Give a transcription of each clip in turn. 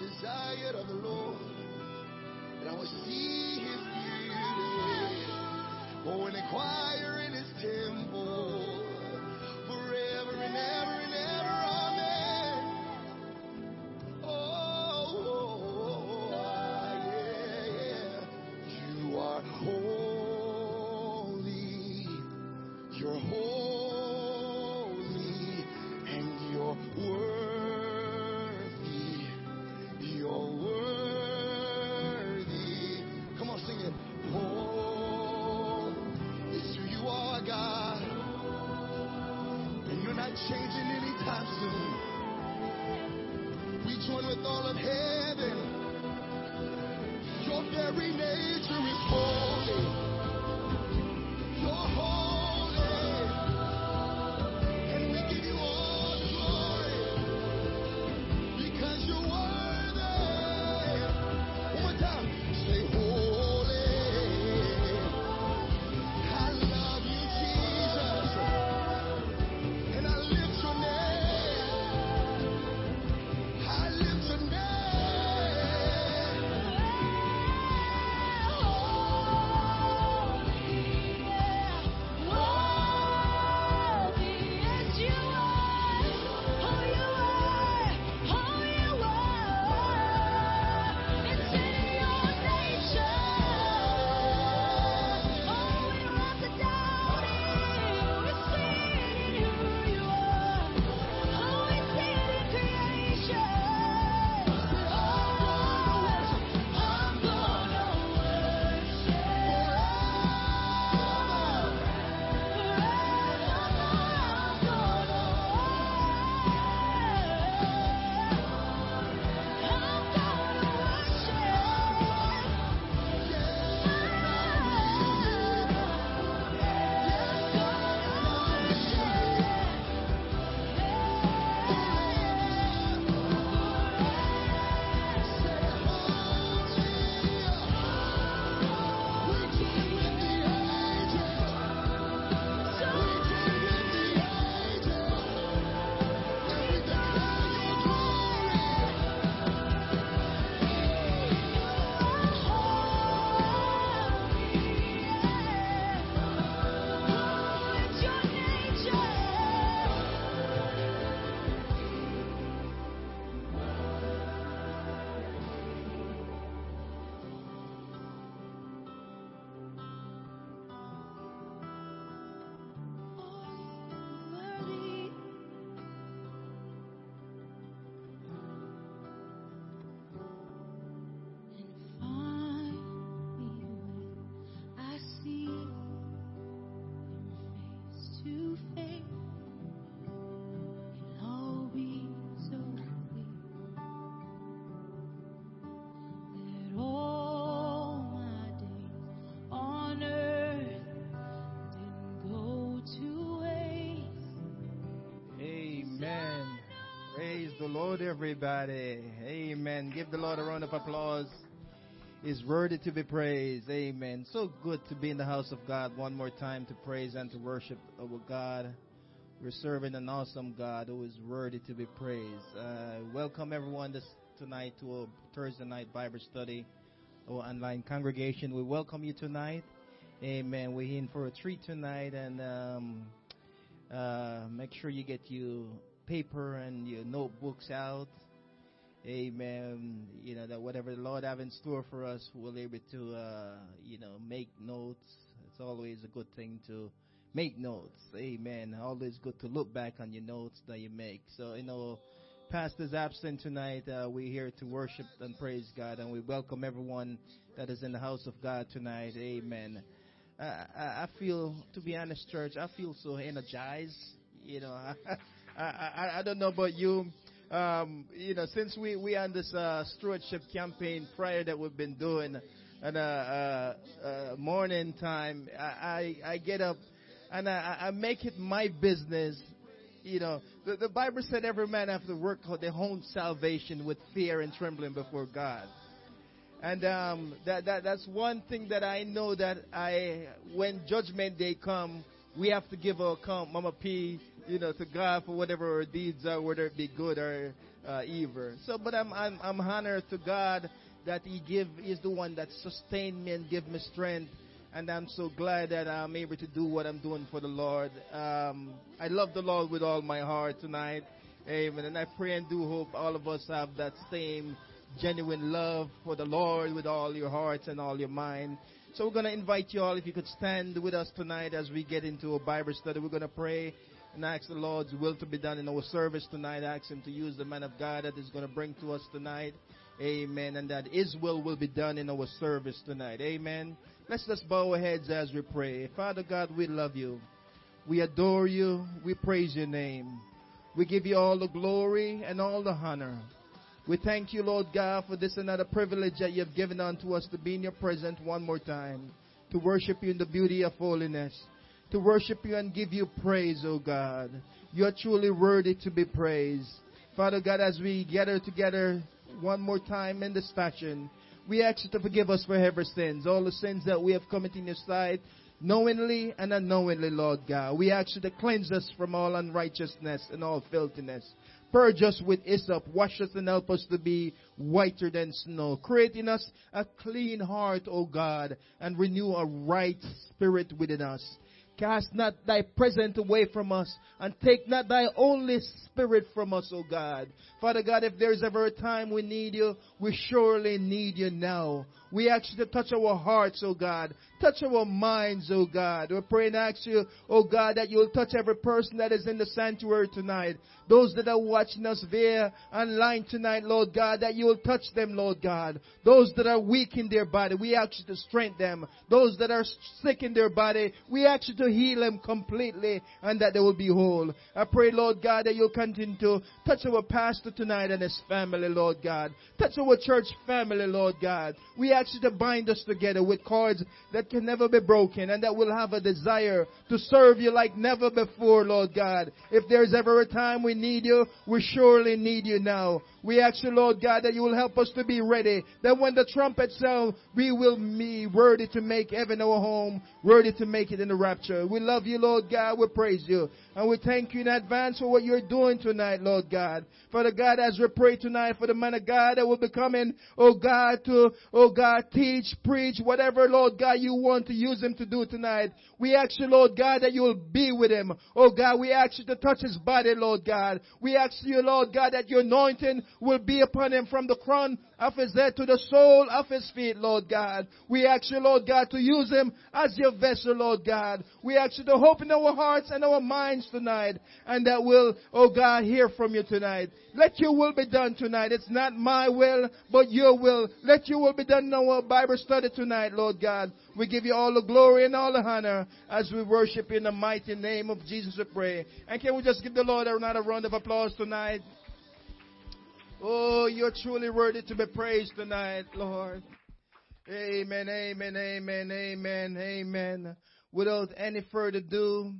desire of the Lord and I will see his beauty. Oh, and inquire in his temple. Lord, everybody. Amen. Give the Lord a round of applause. He's worthy to be praised. Amen. So good to be in the house of God one more time to praise and to worship our God. We're serving an awesome God who is worthy to be praised. Uh, welcome everyone this tonight to a Thursday night Bible study, our online congregation. We welcome you tonight. Amen. We're in for a treat tonight, and um, uh, make sure you get your paper and your notebooks out. Amen. You know that whatever the Lord have in store for us, we'll be able to, uh, you know, make notes. It's always a good thing to make notes. Amen. Always good to look back on your notes that you make. So, you know, pastor's absent tonight. Uh, we're here to worship and praise God, and we welcome everyone that is in the house of God tonight. Amen. I, I, I feel, to be honest, church, I feel so energized. You know, I, I, I don't know about you. Um, you know, since we we on this uh, stewardship campaign prayer that we've been doing, and uh, uh, uh, morning time, I, I I get up and I, I make it my business. You know, the, the Bible said every man have to work out their own salvation with fear and trembling before God. And um, that, that that's one thing that I know that I when Judgment Day come, we have to give our account, Mama P, you know, to God for whatever our deeds are, whether it be good or uh, evil. So, but I'm I'm I'm honored to God that He give is the one that sustained me and give me strength. And I'm so glad that I'm able to do what I'm doing for the Lord. Um, I love the Lord with all my heart tonight. Amen. And I pray and do hope all of us have that same genuine love for the Lord with all your hearts and all your mind. So we're going to invite you all, if you could stand with us tonight as we get into a Bible study. We're going to pray and ask the Lord's will to be done in our service tonight. Ask Him to use the man of God that is going to bring to us tonight. Amen. And that His will will be done in our service tonight. Amen. Let's just bow our heads as we pray. Father God, we love you. We adore you. We praise your name. We give you all the glory and all the honor. We thank you, Lord God, for this another privilege that you have given unto us to be in your presence one more time, to worship you in the beauty of holiness, to worship you and give you praise, O God. You are truly worthy to be praised. Father God, as we gather together one more time in this fashion, we ask you to forgive us for every sins, all the sins that we have committed in your sight, knowingly and unknowingly, Lord God. We ask you to cleanse us from all unrighteousness and all filthiness. Purge us with hyssop, wash us and help us to be whiter than snow. Create in us a clean heart, O God, and renew a right spirit within us. Cast not thy presence away from us, and take not thy only spirit from us, O God. Father God, if there's ever a time we need you, we surely need you now. We ask you to touch our hearts, O God. Touch our minds, O God. We pray and ask you, O God, that you'll touch every person that is in the sanctuary tonight. Those that are watching us via online tonight, Lord God, that you will touch them, Lord God. Those that are weak in their body, we ask you to strengthen them. Those that are sick in their body, we ask you to heal them completely and that they will be whole. I pray, Lord God, that you'll continue to touch our pastor tonight and his family, Lord God. Touch our church family, Lord God. We ask you to bind us together with cords that can never be broken and that will have a desire to serve you like never before, Lord God. If there's ever a time we need you, we surely need you now. We ask you, Lord God, that you will help us to be ready. That when the trumpet sounds, we will be worthy to make heaven our home, worthy to make it in the rapture. We love you, Lord God. We praise you. And we thank you in advance for what you're doing tonight, Lord God. Father God, as we pray tonight for the man of God that will be coming, oh God, to, oh God, teach, preach, whatever, Lord God, you want to use him to do tonight. We ask you, Lord God, that you will be with him. Oh God, we ask you to touch his body, Lord God. We ask you, Lord God, that your anointing will be upon him from the crown of his head to the sole of his feet, Lord God. We ask you, Lord God, to use him as your vessel, Lord God. We ask you to open our hearts and our minds tonight, and that will, oh God, hear from you tonight. Let your will be done tonight. It's not my will, but your will. Let your will be done in our Bible study tonight, Lord God. We give you all the glory and all the honor as we worship in the mighty name of Jesus, we pray. And can we just give the Lord another round of applause tonight? Oh, you're truly worthy to be praised tonight, Lord. Amen, amen, amen, amen, amen. Without any further ado,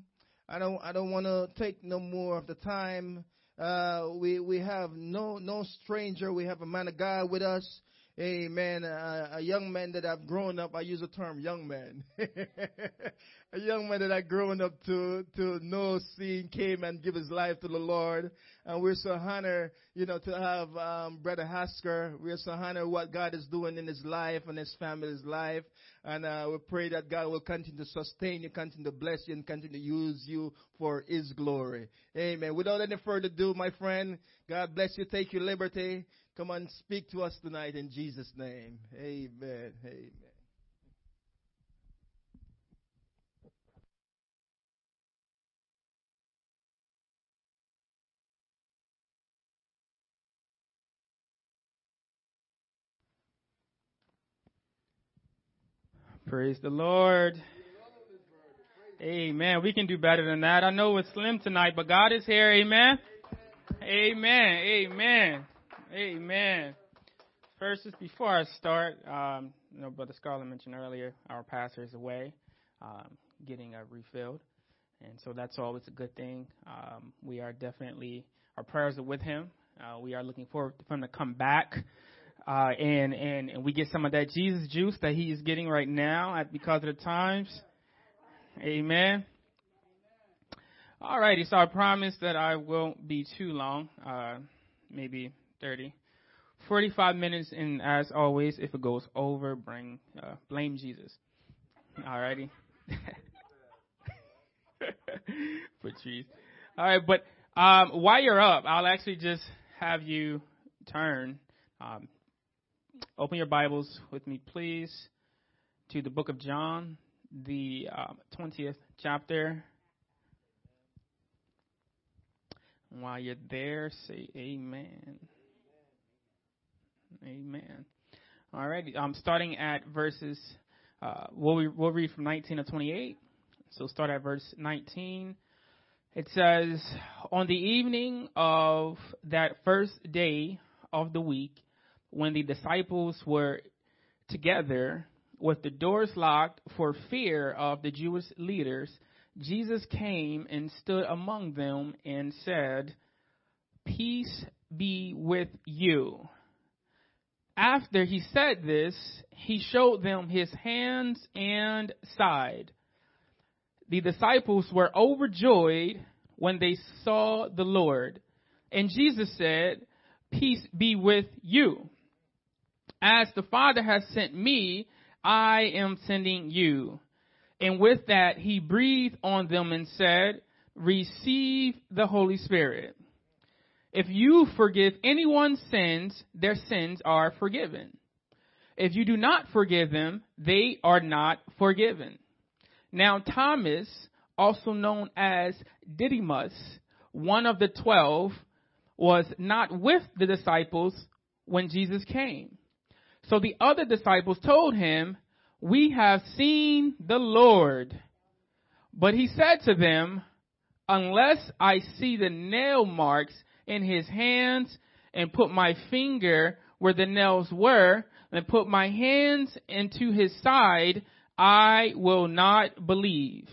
I don't, I don't want to take no more of the time. Uh, we we have no no stranger. We have a man of God with us. Amen. Uh, a young man that I've grown up. I use the term young man. a young man that I've grown up to to know, seeing, came and give his life to the Lord. And we're so honored, you know, to have um, Brother Hasker. We're so honored what God is doing in his life and his family's life. And uh, we pray that God will continue to sustain you, continue to bless you, and continue to use you for His glory. Amen. Without any further ado, my friend, God bless you. Take your liberty. Come on, speak to us tonight in Jesus' name. Amen. Amen. Praise the Lord. Amen. We can do better than that. I know it's slim tonight, but God is here. Amen. Amen. Amen. Amen. First, just before I start, um, you know, Brother Scarlett mentioned earlier, our pastor is away, um, getting uh, refilled, and so that's always a good thing. Um, we are definitely our prayers are with him. Uh, we are looking forward for him to come back, uh, and and and we get some of that Jesus juice that he is getting right now at, because of the times. Amen. All righty, so I promise that I won't be too long, uh, maybe 30. 45 minutes, and as always, if it goes over, bring, uh, blame Jesus. Alrighty. Patrice. Alright, but, um, while you're up, I'll actually just have you turn, um, open your Bibles with me, please, to the book of John, the um, 20th chapter. While you're there, say amen. Amen. All right. I'm starting at verses, uh, we'll, we'll read from 19 to 28. So start at verse 19. It says, On the evening of that first day of the week, when the disciples were together with the doors locked for fear of the Jewish leaders, Jesus came and stood among them and said, Peace be with you. After he said this, he showed them his hands and side. The disciples were overjoyed when they saw the Lord. And Jesus said, Peace be with you. As the Father has sent me, I am sending you. And with that, he breathed on them and said, Receive the Holy Spirit. If you forgive anyone's sins, their sins are forgiven. If you do not forgive them, they are not forgiven. Now, Thomas, also known as Didymus, one of the twelve, was not with the disciples when Jesus came. So the other disciples told him, We have seen the Lord. But he said to them, Unless I see the nail marks in his hands and put my finger where the nails were and put my hands into his side, I will not believe.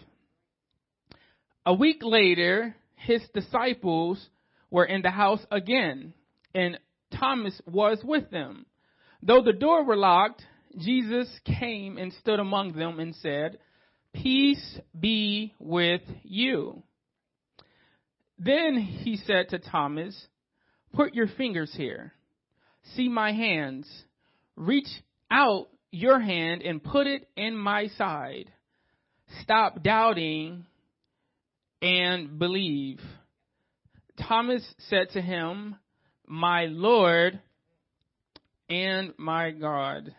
A week later, his disciples were in the house again, and Thomas was with them. Though the door were locked, Jesus came and stood among them and said, Peace be with you. Then he said to Thomas, Put your fingers here. See my hands. Reach out your hand and put it in my side. Stop doubting and believe. Thomas said to him, My Lord and my God.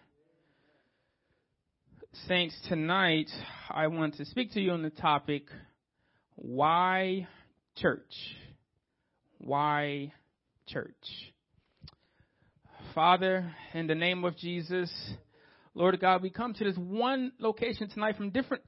Saints, tonight I want to speak to you on the topic, why church? Why church? Father, in the name of Jesus, Lord God, we come to this one location tonight from different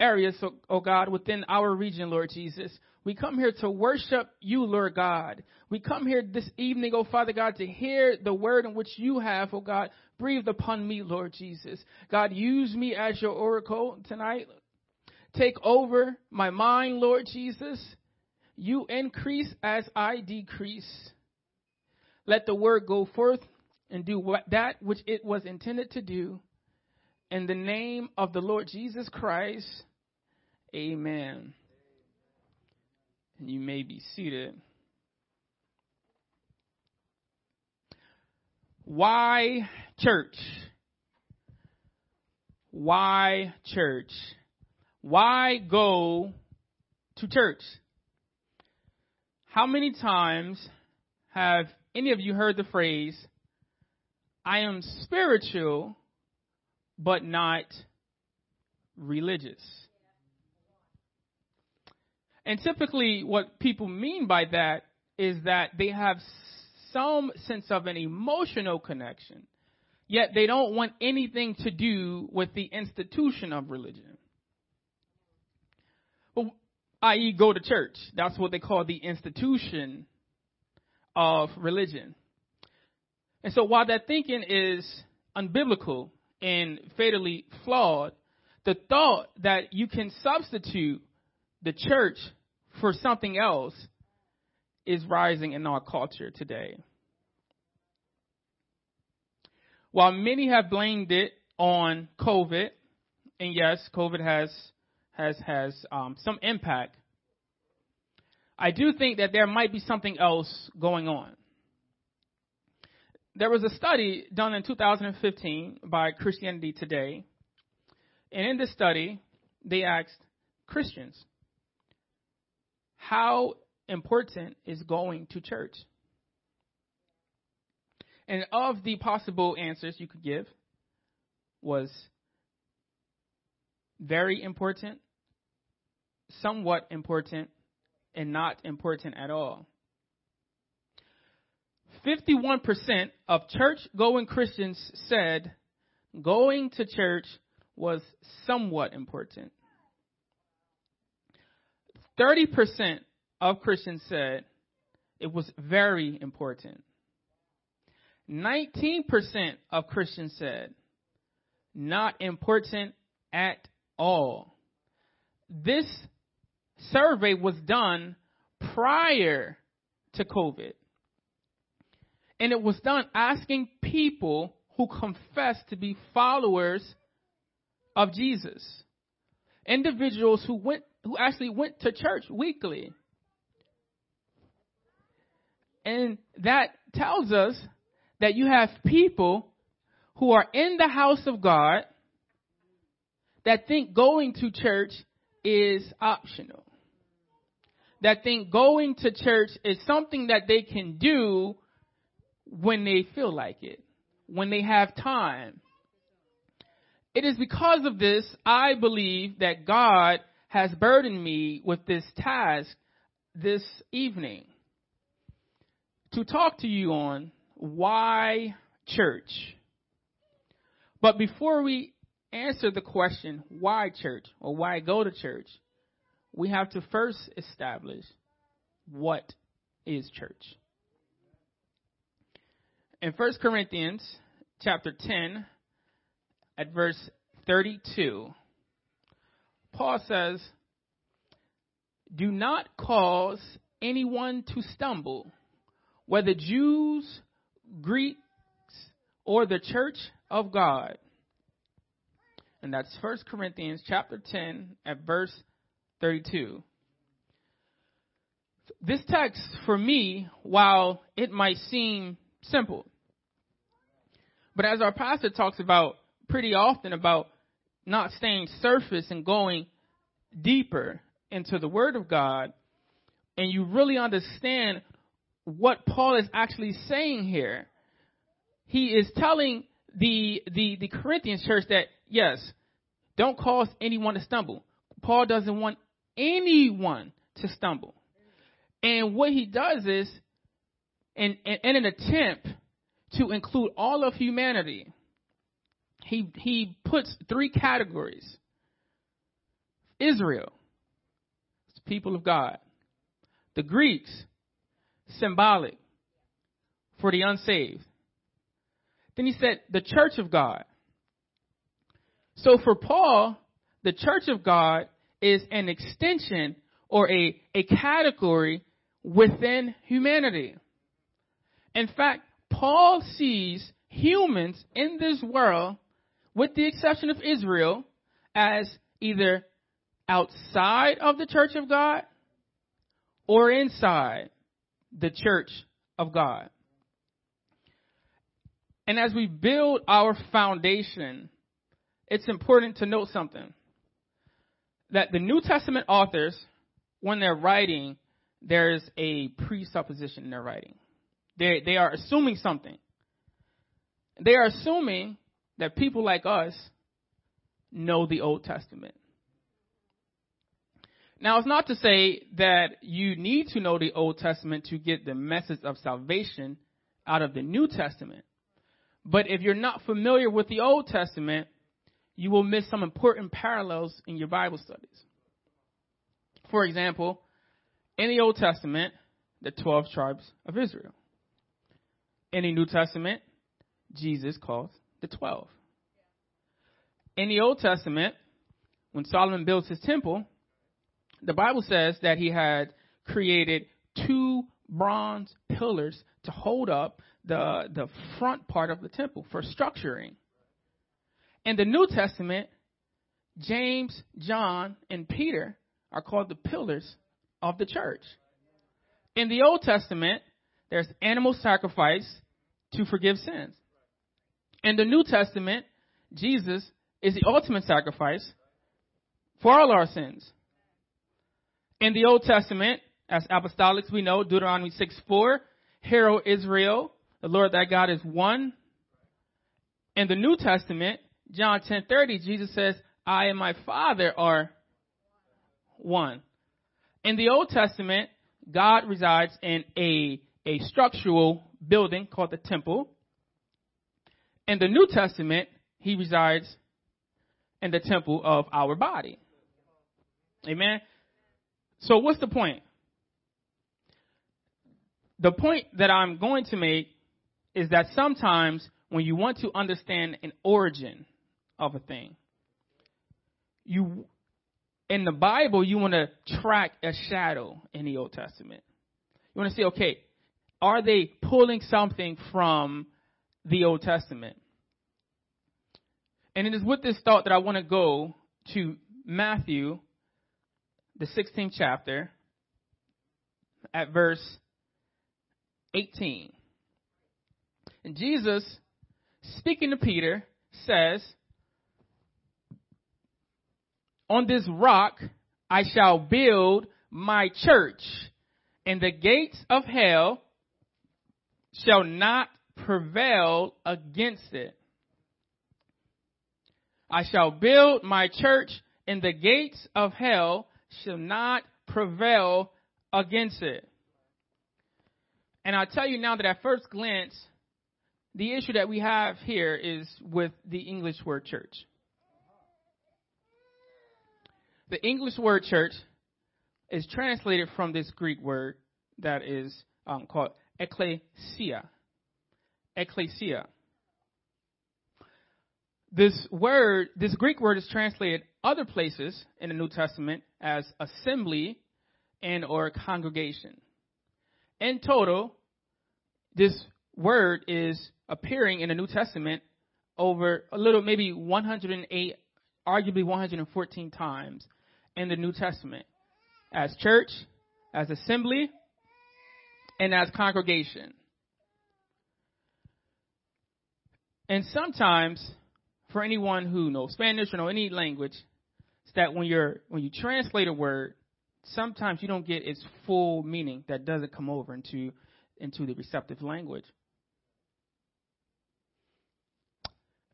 areas, oh, oh God, within our region, Lord Jesus. We come here to worship you, Lord God. We come here this evening, oh Father God, to hear the word in which you have, oh God, breathed upon me, Lord Jesus. God, use me as your oracle tonight. Take over my mind, Lord Jesus. You increase as I decrease. Let the word go forth and do what, that which it was intended to do. In the name of the Lord Jesus Christ, amen. And you may be seated. Why church? Why church? Why go to church? How many times have any of you heard the phrase, I am spiritual, but not religious? And typically, what people mean by that is that they have some sense of an emotional connection, yet they don't want anything to do with the institution of religion. I.e., go to church. That's what they call the institution of religion. And so while that thinking is unbiblical and fatally flawed, the thought that you can substitute the church for something else is rising in our culture today. While many have blamed it on COVID, and yes, COVID has has has um, some impact. I do think that there might be something else going on. There was a study done in 2015 by Christianity Today, and in this study, they asked Christians, "How important is going to church?" And of the possible answers you could give was very important, somewhat important, and not important at all. 51% of church going Christians said going to church was somewhat important. 30% of Christians said it was very important. 19% of Christians said not important at all. This survey was done prior to COVID. And it was done asking people who confessed to be followers of Jesus. Individuals who went who actually went to church weekly. And that tells us that you have people who are in the house of God that think going to church is optional. That think going to church is something that they can do when they feel like it, when they have time. It is because of this I believe that God has burdened me with this task this evening to talk to you on why church? But before we answer the question, why church or why go to church, we have to first establish what is church. In 1 Corinthians chapter 10 at verse 32, Paul says, Do not cause anyone to stumble, whether Jews Greeks or the church of God. And that's 1 Corinthians chapter 10 at verse 32. This text for me, while it might seem simple, but as our pastor talks about pretty often about not staying surface and going deeper into the Word of God, and you really understand what Paul is actually saying here. He is telling the, the, the Corinthians church that, yes, don't cause anyone to stumble. Paul doesn't want anyone to stumble. And what he does is, in, in, in an attempt to include all of humanity, he, he puts three categories. Israel, people of God. The Greeks, symbolic for the unsaved. Then he said, the church of God. So for Paul, the church of God is an extension or a, a category within humanity. In fact, Paul sees humans in this world, with the exception of Israel, as either outside of the church of God or inside the church of God. And as we build our foundation, it's important to note something. That the New Testament authors, when they're writing, there's a presupposition in their writing. They, they are assuming something. They are assuming that people like us know the Old Testament. Now, it's not to say that you need to know the Old Testament to get the message of salvation out of the New Testament. But if you're not familiar with the Old Testament, you will miss some important parallels in your Bible studies. For example, in the Old Testament, the 12 tribes of Israel. In the New Testament, Jesus calls the 12. In the Old Testament, when Solomon builds his temple, the Bible says that he had created two bronze pillars to hold up the, the front part of the temple for structuring. In the New Testament, James, John, and Peter are called the pillars of the church. In the Old Testament, there's animal sacrifice to forgive sins. In the New Testament, Jesus is the ultimate sacrifice for all our sins. In the Old Testament, as apostolics, we know Deuteronomy 6 4, Hear, Israel, the Lord thy God is one. In the New Testament, John 10:30, Jesus says, "I and my Father are one." In the Old Testament, God resides in a a structural building called the temple. In the New Testament, he resides in the temple of our body. Amen. So what's the point? The point that I'm going to make is that sometimes when you want to understand an origin of a thing, you in the Bible you want to track a shadow in the Old Testament. You want to say, okay, are they pulling something from the Old Testament? And it is with this thought that I want to go to Matthew, the 16th chapter, at verse 18. And Jesus, speaking to Peter, says, On this rock I shall build my church, and the gates of hell shall not prevail against it. I shall build my church, and the gates of hell shall not prevail against it. And I'll tell you now that at first glance, the issue that we have here is with the English word church. The English word church is translated from this Greek word that is um, called ecclesia. Ecclesia. This word, this Greek word is translated other places in the New Testament as assembly and or congregation. In total, this word is appearing in the New Testament over a little, maybe 108, arguably 114 times in the New Testament as church, as assembly, and as congregation. And sometimes, for anyone who knows Spanish or know any language, it's that when you're when you translate a word, sometimes you don't get its full meaning that doesn't come over into into the receptive language.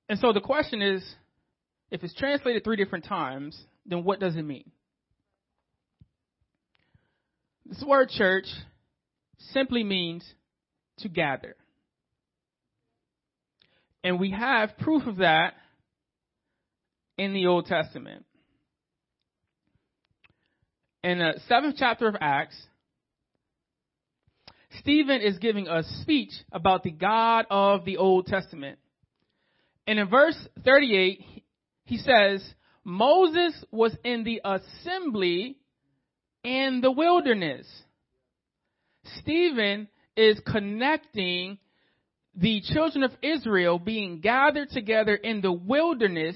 And so the question is if it's translated three different times, then what does it mean? This word church simply means to gather. And we have proof of that in the Old Testament. In the seventh chapter of Acts, Stephen is giving a speech about the God of the Old Testament. And in verse 38, he says, Moses was in the assembly in the wilderness. Stephen is connecting the children of Israel being gathered together in the wilderness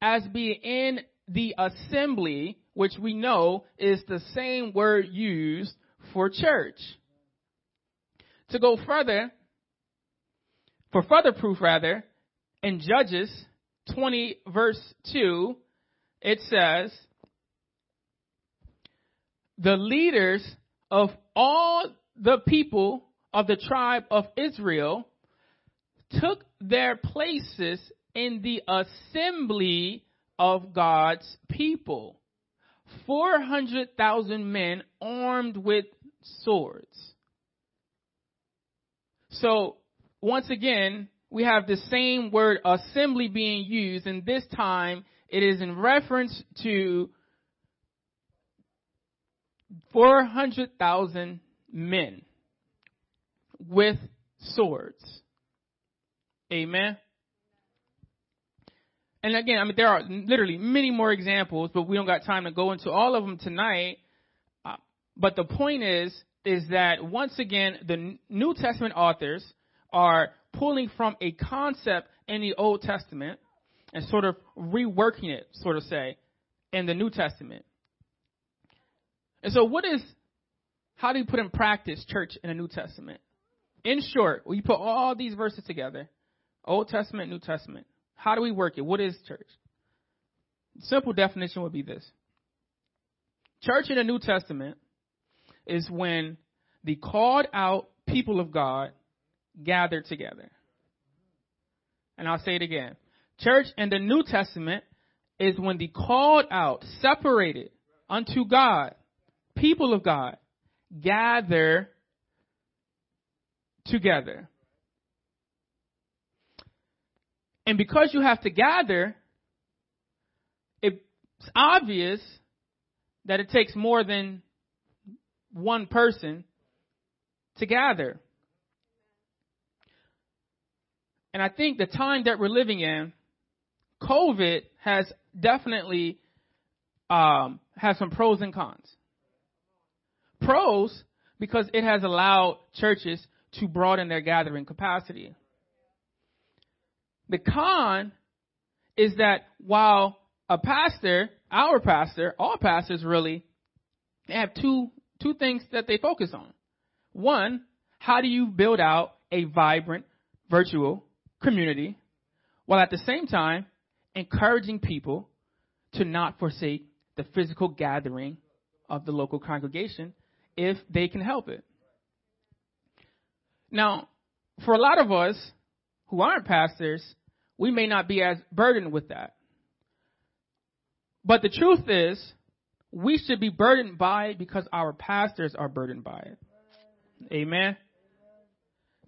as being in the assembly, which we know is the same word used for church. To go further, for further proof rather, in Judges 20 verse 2, it says, the leaders of all the people of the tribe of Israel took their places in the assembly of God's people. 400,000 men armed with swords. So, once again, we have the same word assembly being used, and this time it is in reference to 400,000 men with swords. Amen. And again, I mean, there are literally many more examples, but we don't got time to go into all of them tonight. Uh, but the point is, is that once again, the New Testament authors are pulling from a concept in the Old Testament and sort of reworking it, sort of say, in the New Testament. And so, what is, how do you put in practice church in the New Testament? In short, we put all these verses together Old Testament, New Testament. How do we work it? What is church? Simple definition would be this Church in the New Testament is when the called out people of God gather together. And I'll say it again. Church in the New Testament is when the called out, separated unto God, people of God, gather together. And because you have to gather, it's obvious that it takes more than one person to gather. And I think the time that we're living in, COVID has definitely um, has some pros and cons. Pros because it has allowed churches to broaden their gathering capacity. The con is that while a pastor, our pastor, all pastors really, they have two two things that they focus on. One, how do you build out a vibrant virtual community while at the same time encouraging people to not forsake the physical gathering of the local congregation if they can help it. Now, for a lot of us who aren't pastors, we may not be as burdened with that. But the truth is, we should be burdened by it because our pastors are burdened by it. Amen.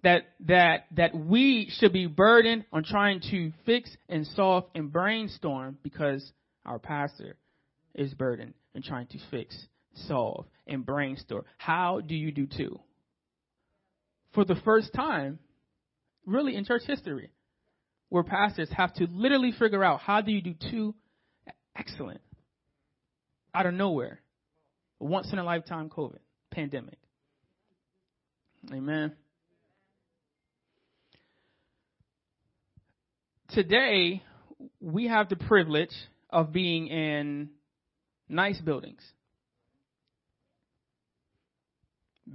That that that we should be burdened on trying to fix and solve and brainstorm because our pastor is burdened in trying to fix, solve, and brainstorm. How do you do two? For the first time, really in church history, where pastors have to literally figure out how do you do two excellent out of nowhere. Once in a lifetime COVID pandemic. Amen. Today, we have the privilege of being in nice buildings.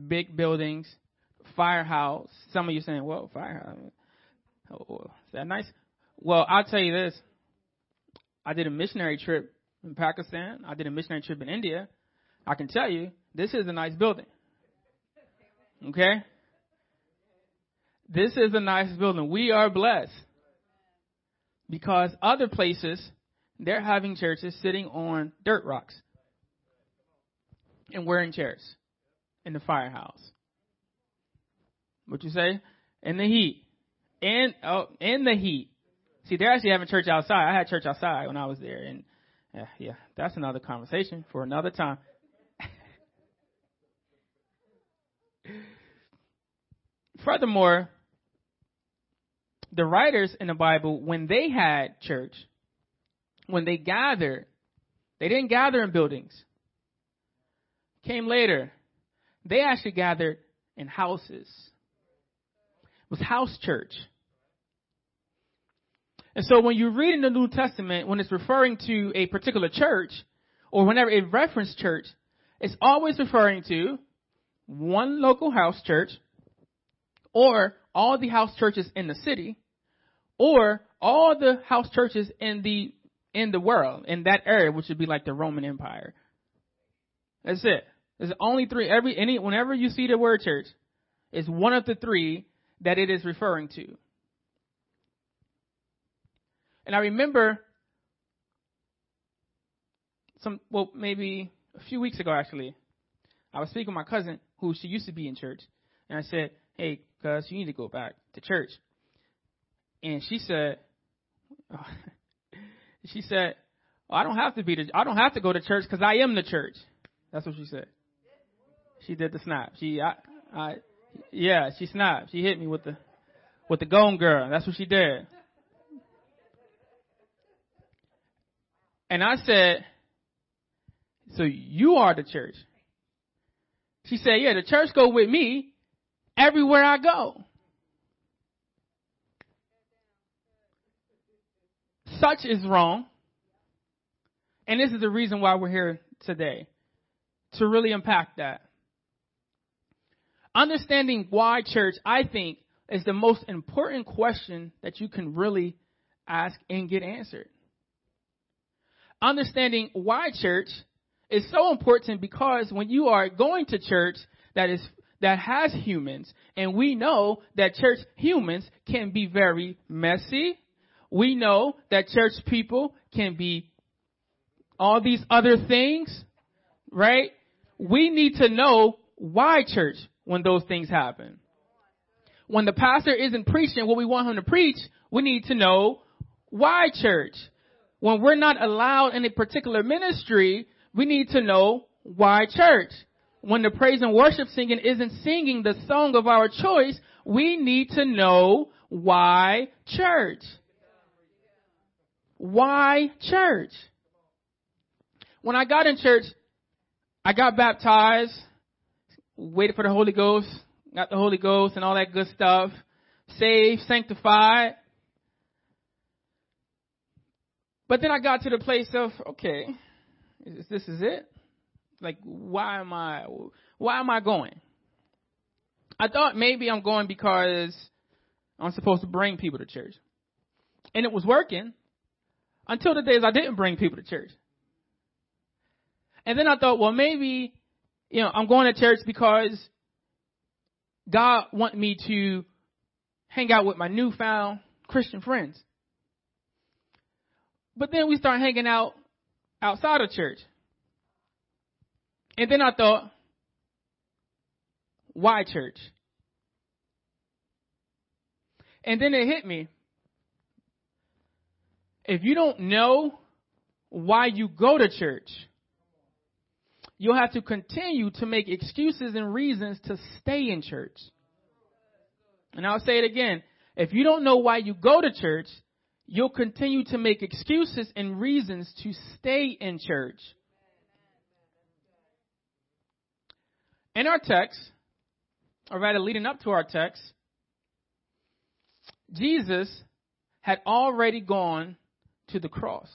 Big buildings, firehouse. Some of you saying, well, firehouse. Oh, oh, is that nice? Well, I'll tell you this. I did a missionary trip in Pakistan. I did a missionary trip in India. I can tell you, this is a nice building. Okay? This is a nice building. We are blessed. Because other places, they're having churches sitting on dirt rocks and wearing chairs in the firehouse. What you say? In the heat. In oh, in the heat. See, they're actually having church outside. I had church outside when I was there, and yeah, yeah that's another conversation for another time. Furthermore, the writers in the Bible, when they had church, when they gathered, they didn't gather in buildings. came later. They actually gathered in houses. It was house church. And so when you read in the New Testament, when it's referring to a particular church, or whenever it references church, it's always referring to one local house church, or all the house churches in the city, or all the house churches in the in the world, in that area, which would be like the Roman Empire. That's it. There's only three. Every any whenever you see the word church, it's one of the three that it is referring to. And I remember some well maybe a few weeks ago actually, I was speaking with my cousin who she used to be in church, and I said, "Hey, cuz, you need to go back to church." And she said, she said, oh, "I don't have to be the, I don't have to go to church because I am the church." That's what she said. She did the snap. She, I, I, yeah, she snapped. She hit me with the, with the gone girl. That's what she did. And I said, so you are the church. She said, yeah, the church go with me everywhere I go. Such is wrong. And this is the reason why we're here today. To really unpack that. Understanding why church, I think, is the most important question that you can really ask and get answered. Understanding why church is so important because when you are going to church that is that has humans, and we know that church humans can be very messy. We know that church people can be all these other things, right? We need to know why church when those things happen. When the pastor isn't preaching what we want him to preach, we need to know why church. When we're not allowed in a particular ministry, we need to know why church. When the praise and worship singing isn't singing the song of our choice, we need to know why church. Why church? When I got in church, I got baptized, waited for the Holy Ghost, got the Holy Ghost and all that good stuff, saved, sanctified. But then I got to the place of, okay, is this is it? Like, why am I, why am I going? I thought maybe I'm going because I'm supposed to bring people to church. And it was working until the days I didn't bring people to church. And then I thought, well, maybe, you know, I'm going to church because God want me to hang out with my newfound Christian friends. But then we start hanging out outside of church. And then I thought, why church? And then it hit me. If you don't know why you go to church, you'll have to continue to make excuses and reasons to stay in church. And I'll say it again. If you don't know why you go to church, you'll continue to make excuses and reasons to stay in church. In our text, or rather leading up to our text, Jesus had already gone to the cross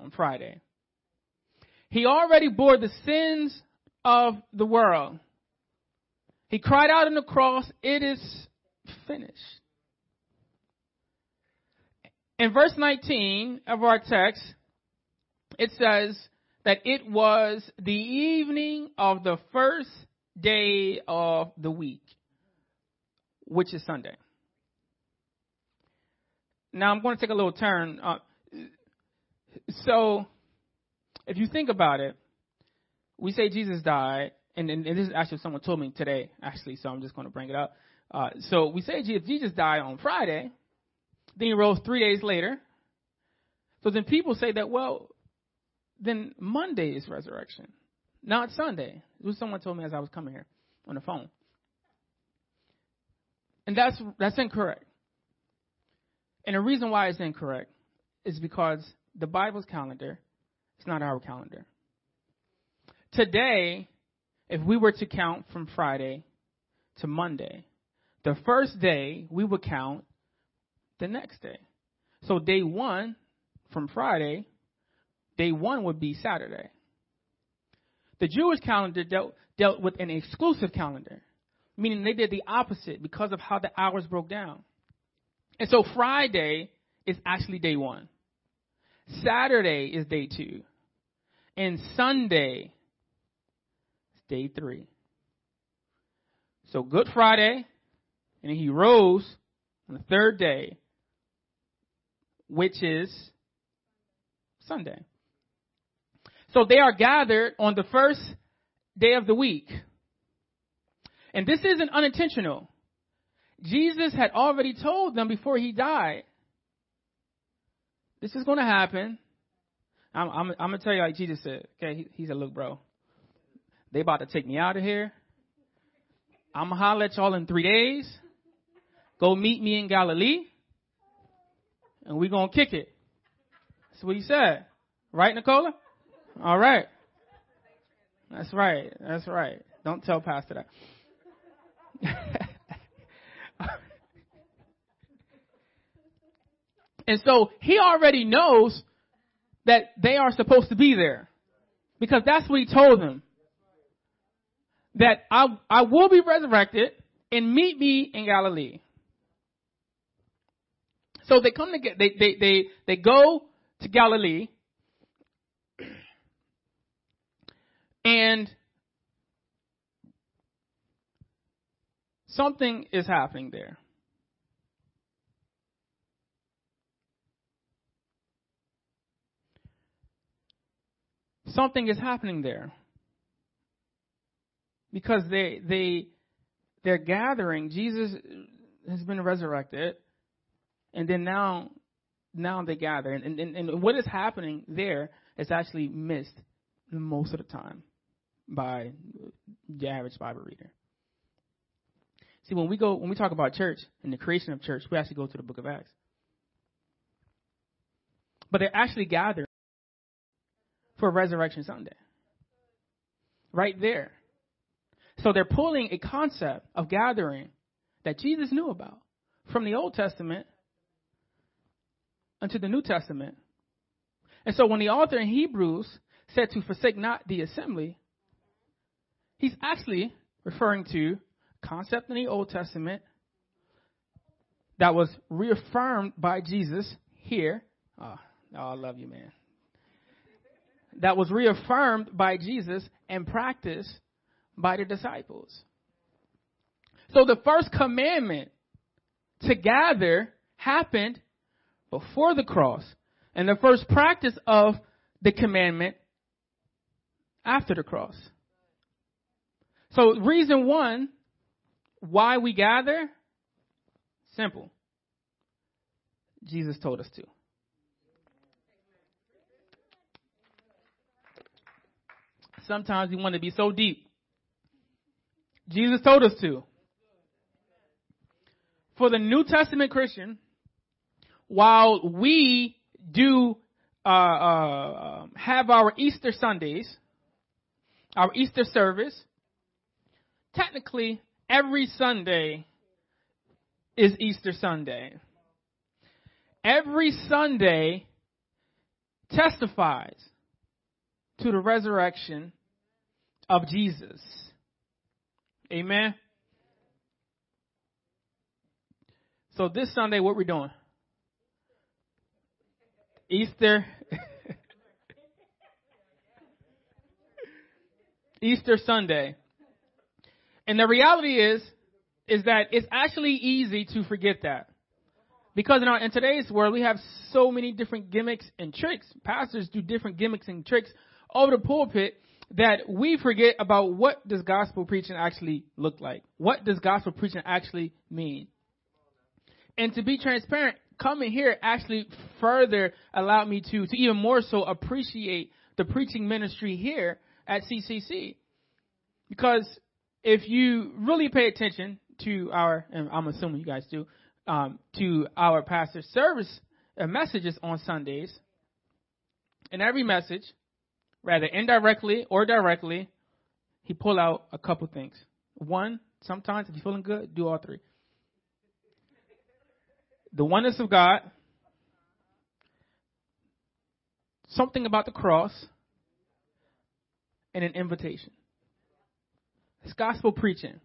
on Friday. He already bore the sins of the world. He cried out on the cross, It is finished. In verse 19 of our text, it says that it was the evening of the first day of the week, which is Sunday. Now I'm going to take a little turn. Uh, so, if you think about it, we say Jesus died, and, and, and, this is actually someone told me today, actually, so I'm just going to bring it up. Uh, so we say if Jesus died on Friday, then he rose three days later. So then people say that, well, then Monday is resurrection, not Sunday. It was someone told me as I was coming here on the phone. And that's that's incorrect. And the reason why it's incorrect is because the Bible's calendar is not our calendar. Today if we were to count from Friday to Monday, the first day we would count the next day. So day one from Friday, day one would be Saturday. The Jewish calendar dealt, dealt with an exclusive calendar, meaning they did the opposite because of how the hours broke down. And so Friday is actually day one. Saturday is day two. And Sunday is day three. So Good Friday, and he rose on the third day, which is Sunday. So they are gathered on the first day of the week. And this isn't unintentional. Jesus had already told them before he died, this is going to happen. I'm, I'm, I'm going to tell you like Jesus said. Okay, he, he said, look, bro, they about to take me out of here. I'm going to holler at y'all in three days. Go meet me in Galilee. And we're going to kick it. That's what he said. Right, Nicola? All right. That's right. That's right. Don't tell Pastor that. and so he already knows that they are supposed to be there. Because that's what he told them. That I, I will be resurrected and meet me in Galilee. So they come to get, they, they, they, they go to Galilee and something is happening there. Something is happening there. Because they they they're gathering. Jesus has been resurrected. And then now now they gather. And, and, and what is happening there is actually missed most of the time by the average Bible reader. See, when we go, when we talk about church and the creation of church, we actually go to the book of Acts. But they're actually gathered for Resurrection Sunday. Right there. So they're pulling a concept of gathering that Jesus knew about from the Old Testament unto the New Testament. And so when the author in Hebrews said to forsake not the assembly, he's actually referring to concept in the Old Testament that was reaffirmed by Jesus here. Oh, oh, I love you, man. That was reaffirmed by Jesus and practiced by the disciples. So the first commandment to gather happened before the cross, and the first practice of the commandment after the cross. So, reason one why we gather simple. Jesus told us to. Sometimes we want to be so deep. Jesus told us to. For the New Testament Christian, while we do uh, uh, have our Easter Sundays, our Easter service, technically every Sunday is Easter Sunday. Every Sunday testifies to the resurrection of Jesus. Amen. So this Sunday, what we're doing? Easter. Easter Sunday. And the reality is, is that it's actually easy to forget that. Because in, our, in today's world, we have so many different gimmicks and tricks. Pastors do different gimmicks and tricks over the pulpit that we forget about what does gospel preaching actually look like. What does gospel preaching actually mean? And to be transparent, coming here actually further allowed me to, to even more so appreciate the preaching ministry here at CCC. Because if you really pay attention to our, and I'm assuming you guys do, um, to our pastor service uh, messages on Sundays, in every message, rather indirectly or directly, he pull out a couple things. One, sometimes if you're feeling good, do all three. The oneness of God, something about the cross, and an invitation. It's gospel preaching.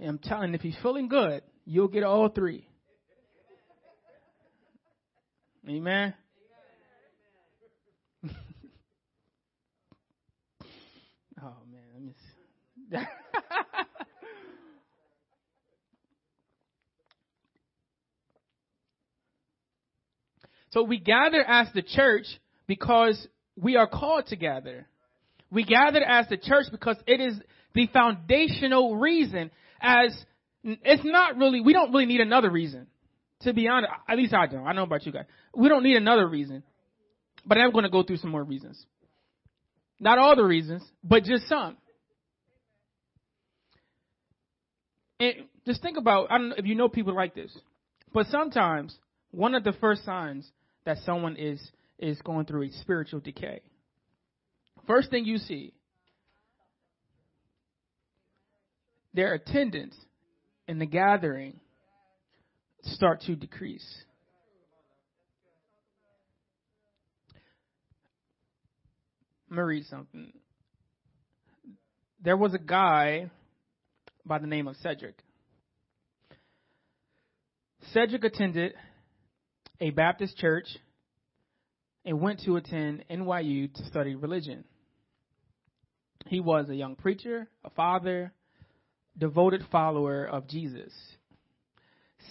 And I'm telling you, if you're feeling good, you'll get all three. Amen. oh man, let me see. so we gather as the church because we are called to gather. We gather as the church because it is the foundational reason as it's not really, we don't really need another reason. To be honest, at least I don't. I know about you guys. We don't need another reason. But I'm going to go through some more reasons. Not all the reasons, but just some. And just think about, I don't know if you know people like this, but sometimes one of the first signs that someone is, is going through a spiritual decay. First thing you see, their attendance in the gathering start to decrease. I'm read something. There was a guy by the name of Cedric. Cedric attended a Baptist church and went to attend NYU to study religion. He was a young preacher, a father, devoted follower of Jesus.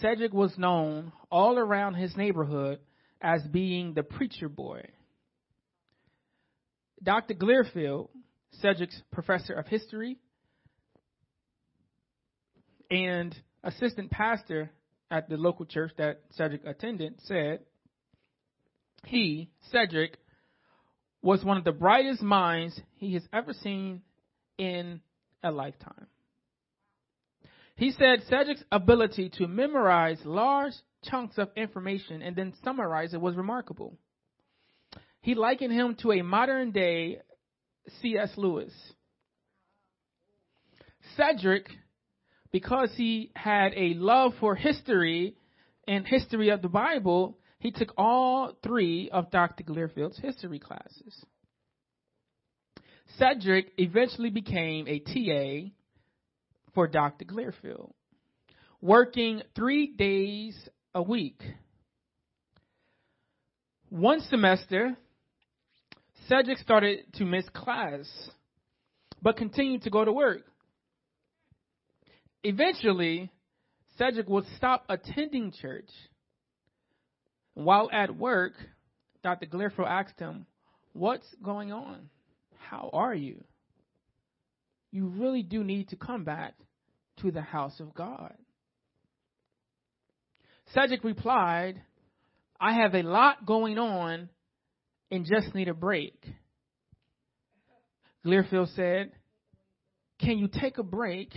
Cedric was known all around his neighborhood as being the preacher boy. Dr. Glearfield, Cedric's professor of history and assistant pastor at the local church that Cedric attended, said he, Cedric, was one of the brightest minds he has ever seen in a lifetime. He said Cedric's ability to memorize large chunks of information and then summarize it was remarkable. He likened him to a modern day C.S. Lewis. Cedric, because he had a love for history and history of the Bible, he took all three of Dr. Glearfield's history classes. Cedric eventually became a TA for Dr. Glearfield, working three days a week. One semester, Cedric started to miss class, but continued to go to work. Eventually, Cedric would stop attending church. While at work, Dr. Glearfield asked him, What's going on? How are you? You really do need to come back to the house of God. Cedric replied, I have a lot going on and just need a break. Glearfield said, Can you take a break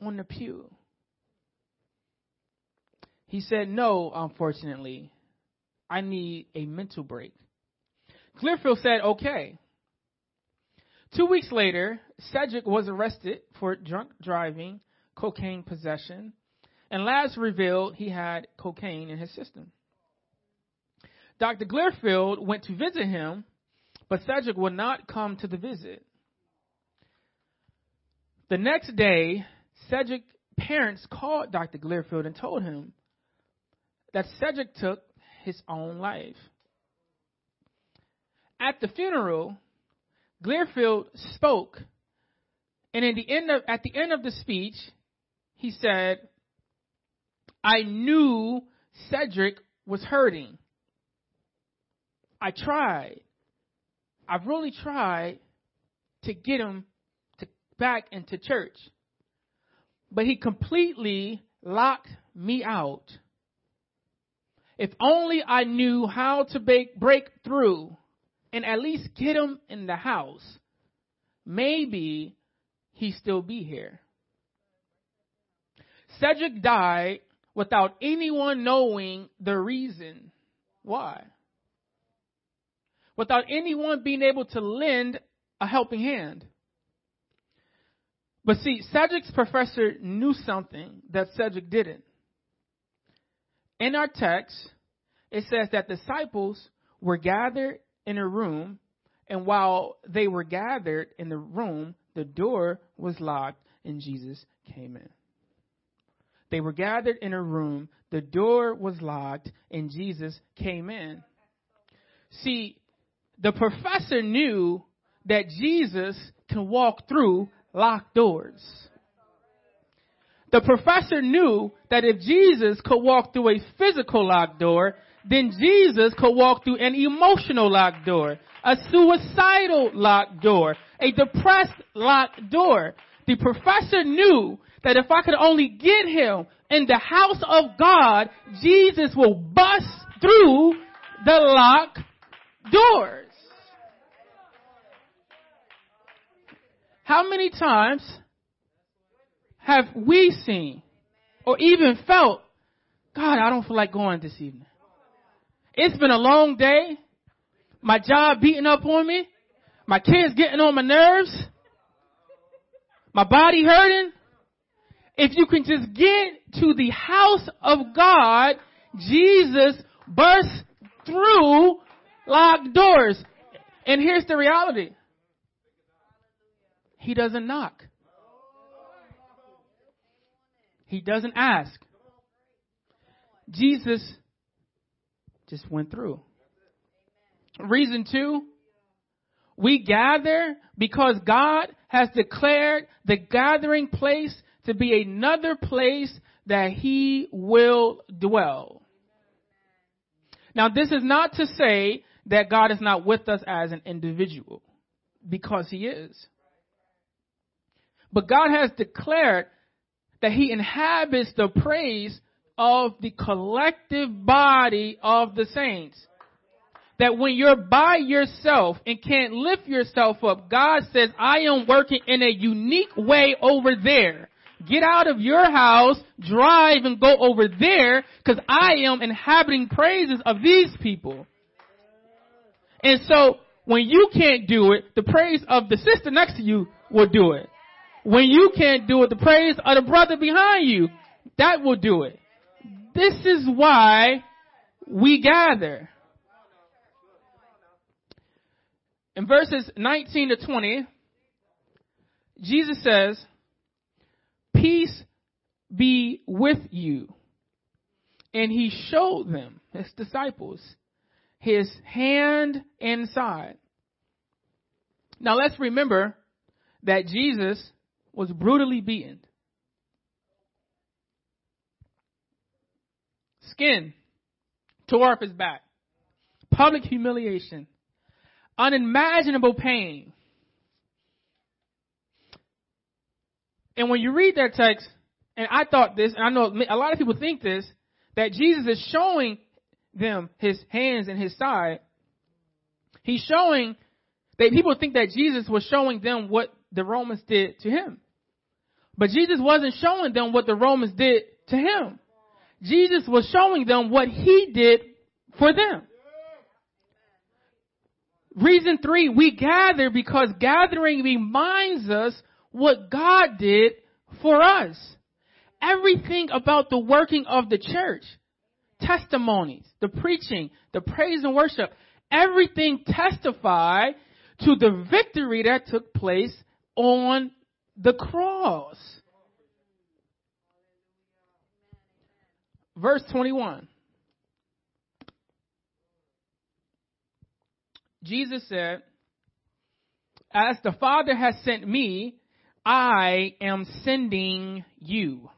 on the pew? He said, No, unfortunately. I need a mental break. Glearfield said, Okay. Two weeks later, Cedric was arrested for drunk driving, cocaine possession, and labs revealed he had cocaine in his system. Dr. Glearfield went to visit him, but Cedric would not come to the visit. The next day, Cedric's parents called Dr. Glearfield and told him that Cedric took his own life. At the funeral, Glearfield spoke, and in the end of, at the end of the speech, he said, I knew Cedric was hurting. I tried. I've really tried to get him to back into church. But he completely locked me out. If only I knew how to break, break through and at least get him in the house, maybe he'd still be here. Cedric died without anyone knowing the reason why. Without anyone being able to lend a helping hand. But see, Cedric's professor knew something that Cedric didn't. In our text, it says that disciples were gathered in a room, and while they were gathered in the room, the door was locked and Jesus came in. They were gathered in a room, the door was locked, and Jesus came in. See, the professor knew that Jesus can walk through locked doors. The professor knew that if Jesus could walk through a physical locked door, then Jesus could walk through an emotional locked door, a suicidal locked door, a depressed locked door. The professor knew that if I could only get him in the house of God, Jesus will bust through the locked doors. How many times have we seen or even felt, God, I don't feel like going this evening. It's been a long day. My job beating up on me. My kids getting on my nerves. My body hurting. If you can just get to the house of God, Jesus bursts through locked doors. And here's the reality. He doesn't knock. He doesn't ask. Jesus just went through. Reason two, we gather because God has declared the gathering place to be another place that He will dwell. Now this is not to say that God is not with us as an individual, because He is. But God has declared that He inhabits the praise of the collective body of the saints. That when you're by yourself and can't lift yourself up, God says, I am working in a unique way over there. Get out of your house, drive and go over there, cause I am inhabiting praises of these people. And so, when you can't do it, the praise of the sister next to you will do it. When you can't do it, the praise of the brother behind you, that will do it. This is why we gather. In verses 19 to 20, Jesus says, Peace be with you. And he showed them, his disciples, his hand and side. Now let's remember that Jesus was brutally beaten. Skin tore off his back. Public humiliation. Unimaginable pain. And when you read that text, and I thought this, and I know a lot of people think this, that Jesus is showing them his hands and his side. He's showing that people think that Jesus was showing them what the Romans did to him. But Jesus wasn't showing them what the Romans did to him. Jesus was showing them what he did for them. Reason three, we gather because gathering reminds us what God did for us. Everything about the working of the church, testimonies, the preaching, the praise and worship, everything testify to the victory that took place on the cross. Verse 21. Jesus said, As the Father has sent me, I am sending you.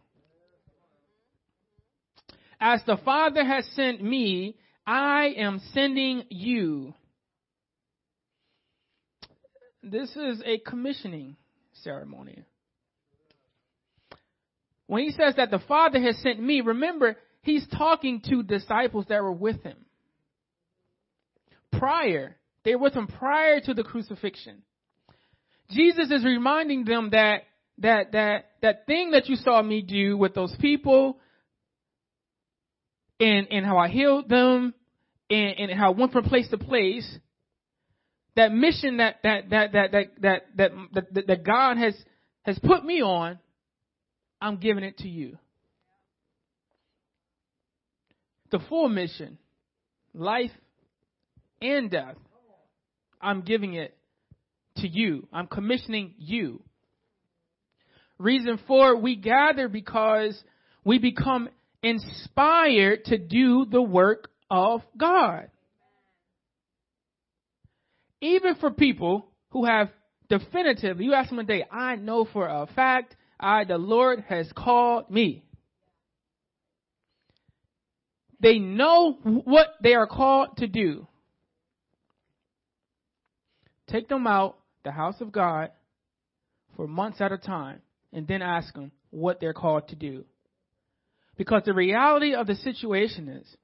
As the Father has sent me, I am sending you. This is a commissioning ceremony. When he says that the Father has sent me, remember, he's talking to disciples that were with him. Prior, they were with him prior to the crucifixion. Jesus is reminding them that that that that thing that you saw me do with those people and and how I healed them and, and how I went from place to place that mission that that that that that that that, that, that God has has put me on, I'm giving it to you. The full mission, life and death, I'm giving it to you. I'm commissioning you. Reason four, we gather because we become inspired to do the work of God. Even for people who have definitively, you ask them a day, I know for a fact, I, the Lord has called me. They know what they are called to do. Take them out the house of God for months at a time and then ask them what they're called to do. Because the reality of the situation is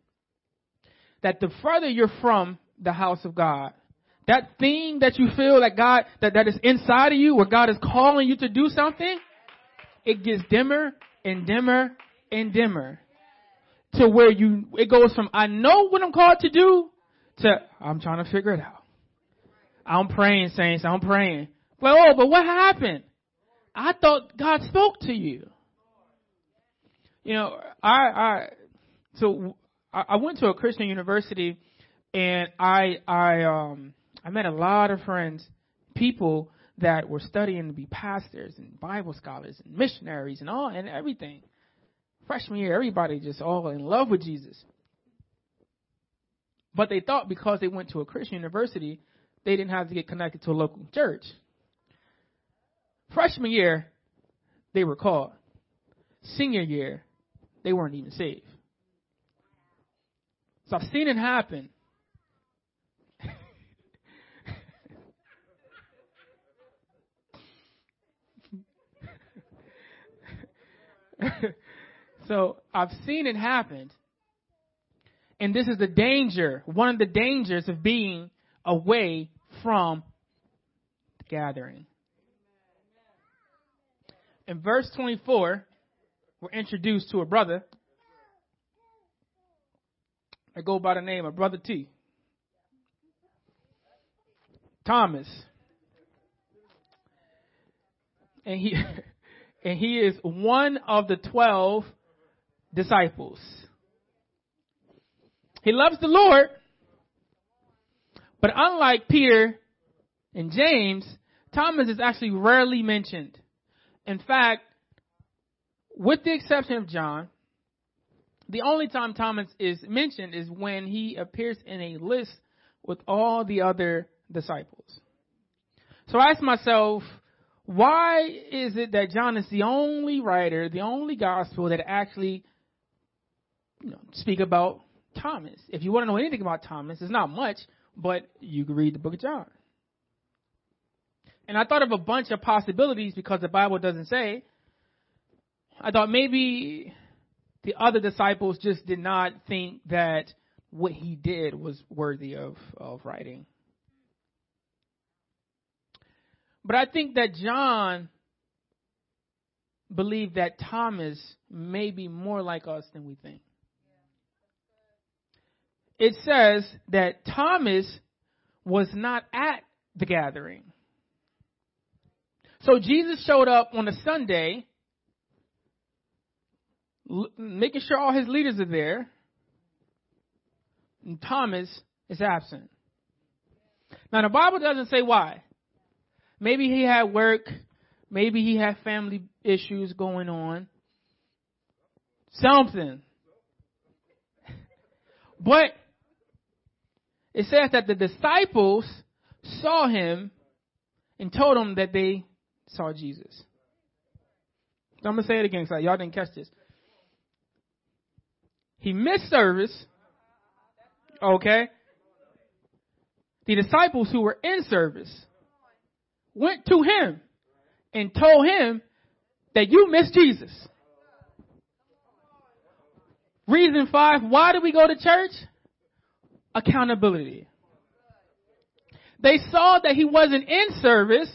that the further you're from the house of God, that thing that you feel that God, that, that is inside of you, where God is calling you to do something, it gets dimmer and dimmer and dimmer to where you, it goes from, I know what I'm called to do to, I'm trying to figure it out. I'm praying, saints, I'm praying. Well, oh, but what happened? I thought God spoke to you. You know, I, I, so I went to a Christian university and I, I, um, I met a lot of friends, people that were studying to be pastors and Bible scholars and missionaries and all and everything. Freshman year, everybody just all in love with Jesus. But they thought because they went to a Christian university, they didn't have to get connected to a local church. Freshman year, they were called. Senior year, they weren't even saved. So I've seen it happen. so I've seen it happen. And this is the danger, one of the dangers of being away from the gathering. In verse 24, we're introduced to a brother. I go by the name of Brother T. Thomas. And he and he is one of the 12 disciples. He loves the Lord, but unlike Peter and James, Thomas is actually rarely mentioned. In fact, with the exception of John, the only time Thomas is mentioned is when he appears in a list with all the other disciples. So I ask myself, why is it that John is the only writer, the only gospel that actually you know, speak about Thomas? If you want to know anything about Thomas, it's not much, but you can read the book of John. And I thought of a bunch of possibilities because the Bible doesn't say. I thought maybe the other disciples just did not think that what he did was worthy of, of writing. But I think that John believed that Thomas may be more like us than we think. It says that Thomas was not at the gathering. So Jesus showed up on a Sunday, making sure all his leaders are there, and Thomas is absent. Now the Bible doesn't say why. Maybe he had work, maybe he had family issues going on. Something. But it says that the disciples saw him and told him that they saw Jesus. I'm going to say it again because y'all didn't catch this. He missed service. Okay. The disciples who were in service went to him and told him that you missed Jesus. Reason five, why do we go to church? Accountability. They saw that he wasn't in service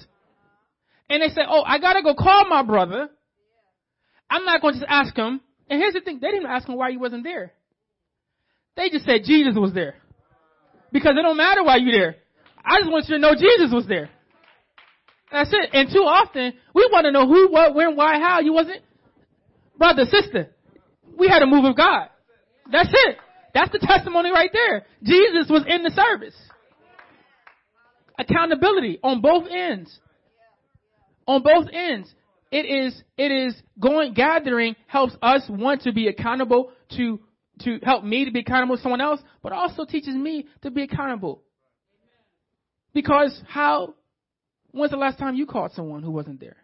and they said, oh, I gotta go call my brother. I'm not going to just ask him. And here's the thing, they didn't ask him why he wasn't there. They just said Jesus was there. Because it don't matter why you're there. I just want you to know Jesus was there. That's it. And too often, we want to know who, what, when, why, how. You wasn't, brother, sister. We had a move of God. That's it. That's the testimony right there. Jesus was in the service. Accountability on both ends. On both ends. It is, it is going, gathering helps us want to be accountable to, to help me to be accountable to someone else, but also teaches me to be accountable. Because how, when's the last time you called someone who wasn't there?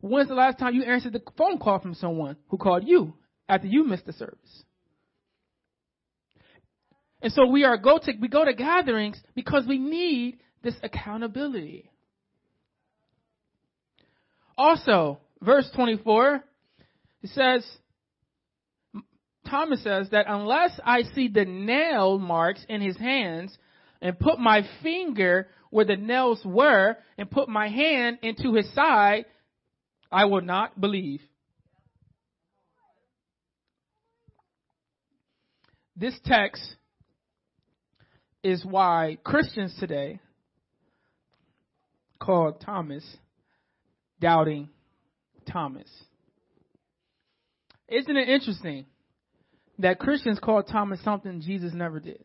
When's the last time you answered the phone call from someone who called you after you missed the service? And so we are go to we go to gatherings because we need this accountability. Also, verse 24, it says, Thomas says that unless I see the nail marks in his hands and put my finger where the nails were and put my hand into his side, I will not believe. This text is why Christians today call Thomas doubting Thomas. Isn't it interesting that Christians call Thomas something Jesus never did?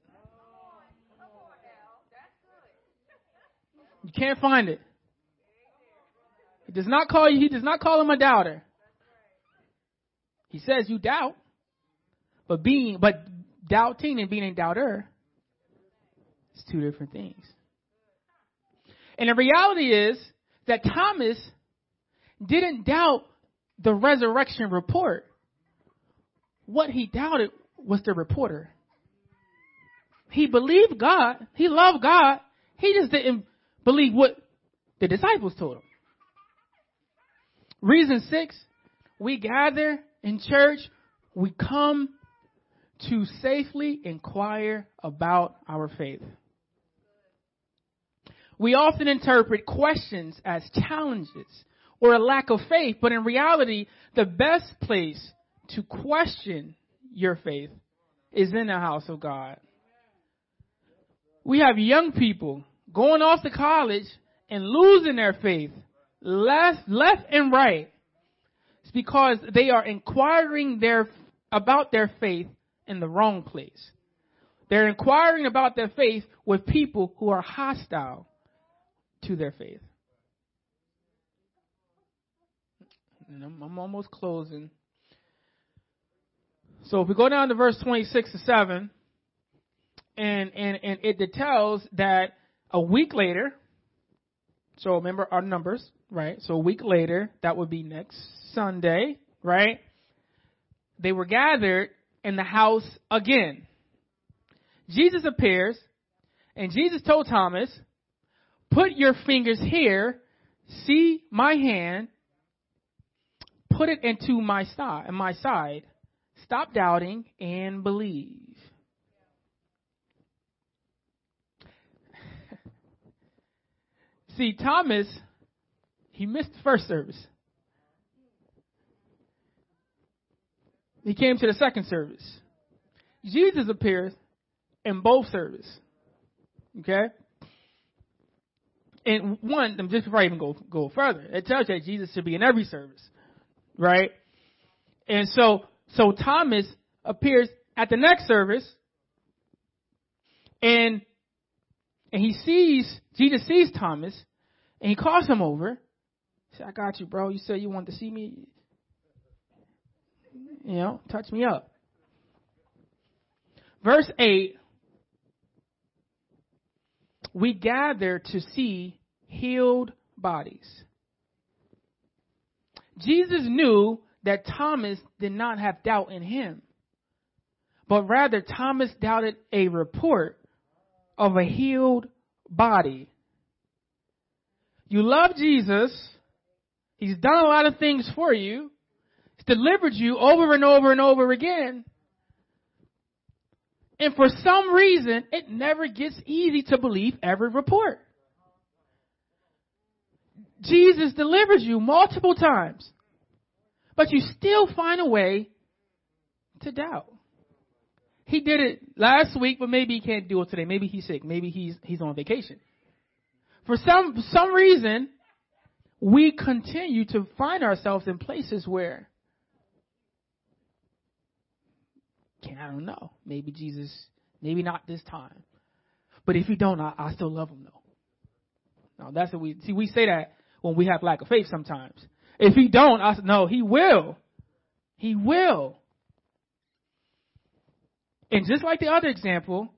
You can't find it. He does not call you, he does not call him a doubter. He says you doubt, but being, but doubting and being a doubter is two different things. And the reality is that Thomas didn't doubt the resurrection report. What he doubted was the reporter. He believed God. He loved God. He just didn't believe what the disciples told him. Reason six, we gather in church, we come to safely inquire about our faith. We often interpret questions as challenges or a lack of faith, but in reality, the best place to question your faith is in the house of God. We have young people going off to college and losing their faith left, left and right. It's because they are inquiring their, about their faith in the wrong place. They're inquiring about their faith with people who are hostile to their faith. And I'm, I'm almost closing. So if we go down to verse 26 to 7, and, and, and it details that a week later, so remember our numbers, right? So a week later, that would be next Sunday, right? They were gathered in the house again. Jesus appears, and Jesus told Thomas, put your fingers here, see my hand, put it into my side, my side. Stop doubting and believe. See, Thomas, he missed the first service. He came to the second service. Jesus appears in both services. Okay? And one, just before I even go go further, it tells you that Jesus should be in every service, right? And so, so Thomas appears at the next service, and and he sees Jesus sees Thomas, and he calls him over. He said, "I got you, bro. You said you wanted to see me. You know, touch me up." Verse eight. We gather to see healed bodies. Jesus knew that Thomas did not have doubt in him, but rather Thomas doubted a report of a healed body. You love Jesus. He's done a lot of things for you. He's delivered you over and over and over again. And for some reason, it never gets easy to believe every report. Jesus delivers you multiple times, but you still find a way to doubt. He did it last week, but maybe he can't do it today. Maybe he's sick. Maybe he's he's on vacation. For some some reason, we continue to find ourselves in places where I don't know. Maybe Jesus, maybe not this time. But if you don't, I, I still love him though. No, that's what we see. We say that when we have lack of faith sometimes. If he don't, I no, he will. He will. And just like the other example,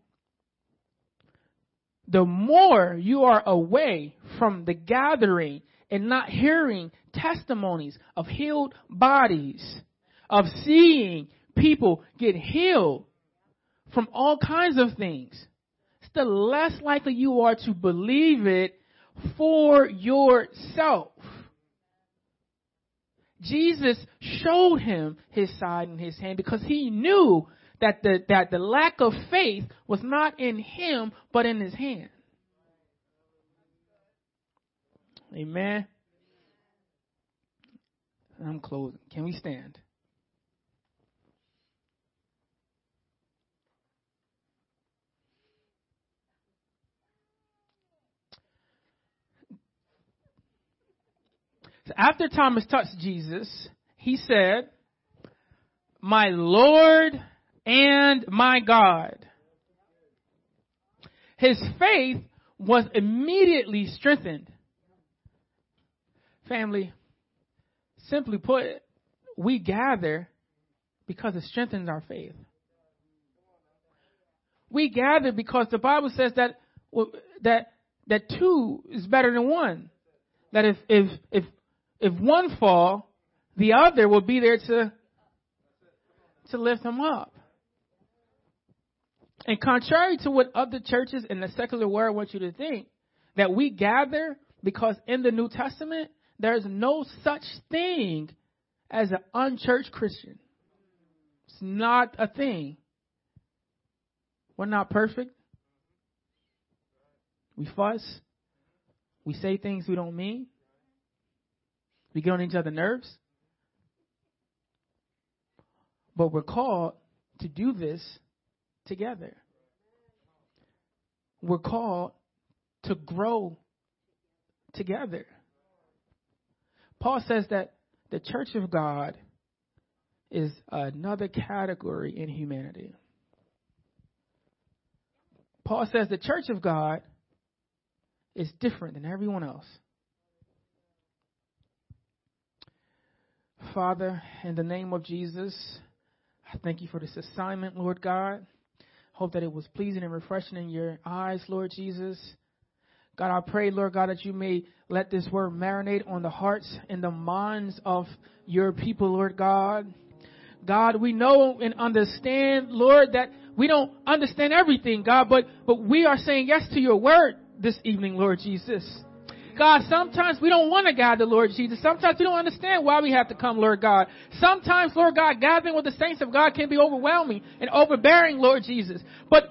the more you are away from the gathering and not hearing testimonies of healed bodies, of seeing people get healed from all kinds of things, it's the less likely you are to believe it for yourself. Jesus showed him his side and his hand because he knew that the, that the lack of faith was not in him, but in his hand. Amen. I'm closing. Can we stand? So after Thomas touched Jesus, he said, My Lord and my God. His faith was immediately strengthened. Family, simply put, we gather because it strengthens our faith. We gather because the Bible says that that that two is better than one. That if if if if one fall, the other will be there to to lift him up. And contrary to what other churches in the secular world want you to think, that we gather because in the New Testament, there's no such thing as an unchurched Christian. It's not a thing. We're not perfect. We fuss. We say things we don't mean. We get on each other's nerves. But we're called to do this together. We're called to grow together. Paul says that the church of God is another category in humanity. Paul says the church of God is different than everyone else. Father, in the name of Jesus, I thank you for this assignment, Lord God. Hope that it was pleasing and refreshing in your eyes, Lord Jesus. God, I pray, Lord God, that you may let this word marinate on the hearts and the minds of your people, Lord God. God, we know and understand, Lord, that we don't understand everything, God, but, but we are saying yes to your word this evening, Lord Jesus. God, sometimes we don't want to guide the Lord Jesus. Sometimes we don't understand why we have to come, Lord God. Sometimes, Lord God, gathering with the saints of God can be overwhelming and overbearing, Lord Jesus. But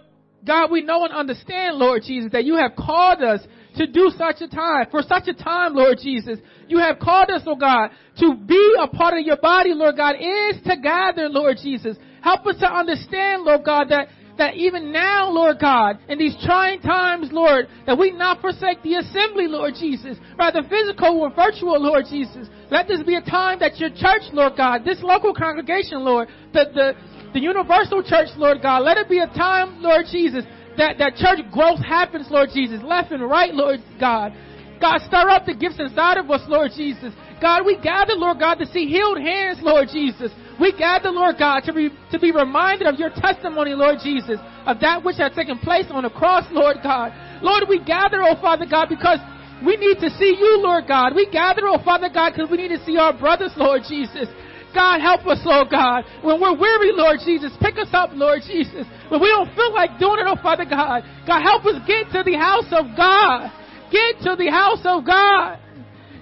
God, we know and understand, Lord Jesus, that you have called us to do such a time, for such a time, Lord Jesus. You have called us, oh God, to be a part of your body, Lord God, is to gather, Lord Jesus. Help us to understand, Lord God, that that even now, Lord God, in these trying times, Lord, that we not forsake the assembly, Lord Jesus, rather physical or virtual, Lord Jesus. Let this be a time that your church, Lord God, this local congregation, Lord, the, the, the universal church, Lord God, let it be a time, Lord Jesus, that, that church growth happens, Lord Jesus, left and right, Lord God. God, stir up the gifts inside of us, Lord Jesus. God, we gather, Lord God, to see healed hands, Lord Jesus. We gather, Lord God, to be, to be reminded of your testimony, Lord Jesus, of that which has taken place on the cross, Lord God. Lord, we gather, oh Father God, because we need to see you, Lord God. We gather, oh Father God, because we need to see our brothers, Lord Jesus. God, help us, Lord God. When we're weary, Lord Jesus, pick us up, Lord Jesus. When we don't feel like doing it, oh Father God, God, help us get to the house of God. Get to the house of God.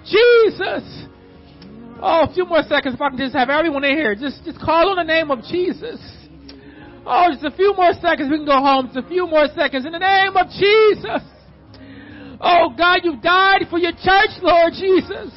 Jesus. Oh, a few more seconds if I can just have everyone in here. Just, just call on the name of Jesus. Oh, just a few more seconds. We can go home. Just a few more seconds. In the name of Jesus. Oh, God, you've died for your church, Lord Jesus.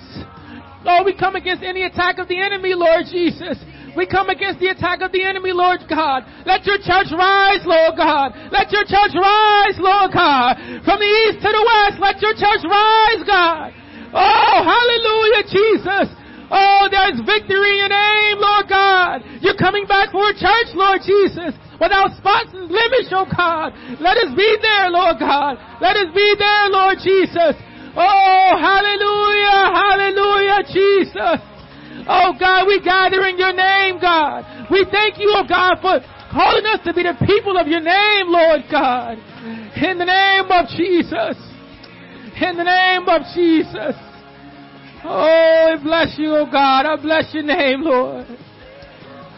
Lord, we come against any attack of the enemy, Lord Jesus. We come against the attack of the enemy, Lord God. Let your church rise, Lord God. Let your church rise, Lord God. From the east to the west, let your church rise, God. Oh, hallelujah, Jesus. Oh, there's victory in your name, Lord God. You're coming back for a church, Lord Jesus, without spots and blemish, oh God. Let us be there, Lord God. Let us be there, Lord Jesus. Oh, hallelujah, hallelujah, Jesus. Oh God, we gather in your name, God. We thank you, oh God, for calling us to be the people of your name, Lord God. In the name of Jesus. In the name of Jesus. Oh, I bless you, oh God. I bless your name, Lord.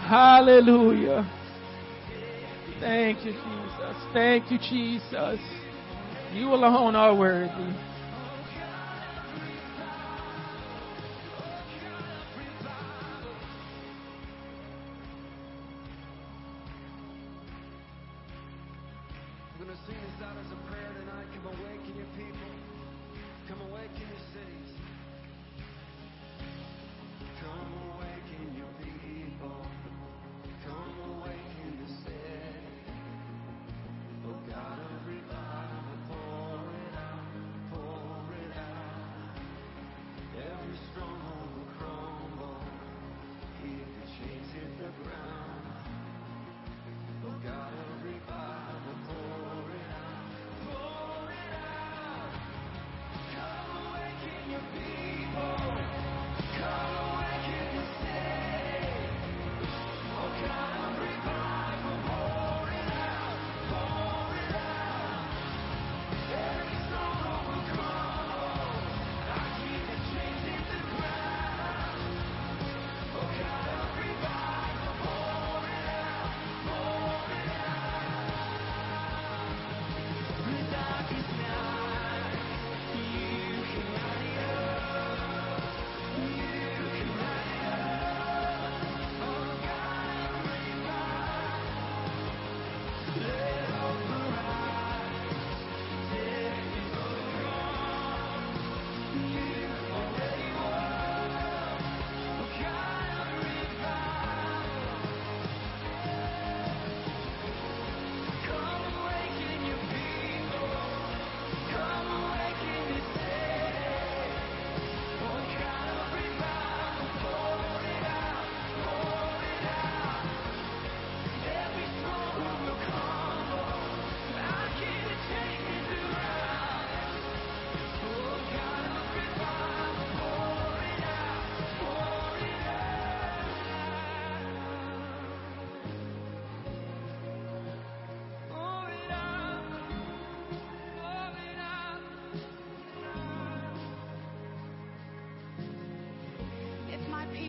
Hallelujah. Thank you, Jesus. Thank you, Jesus. You alone are worthy.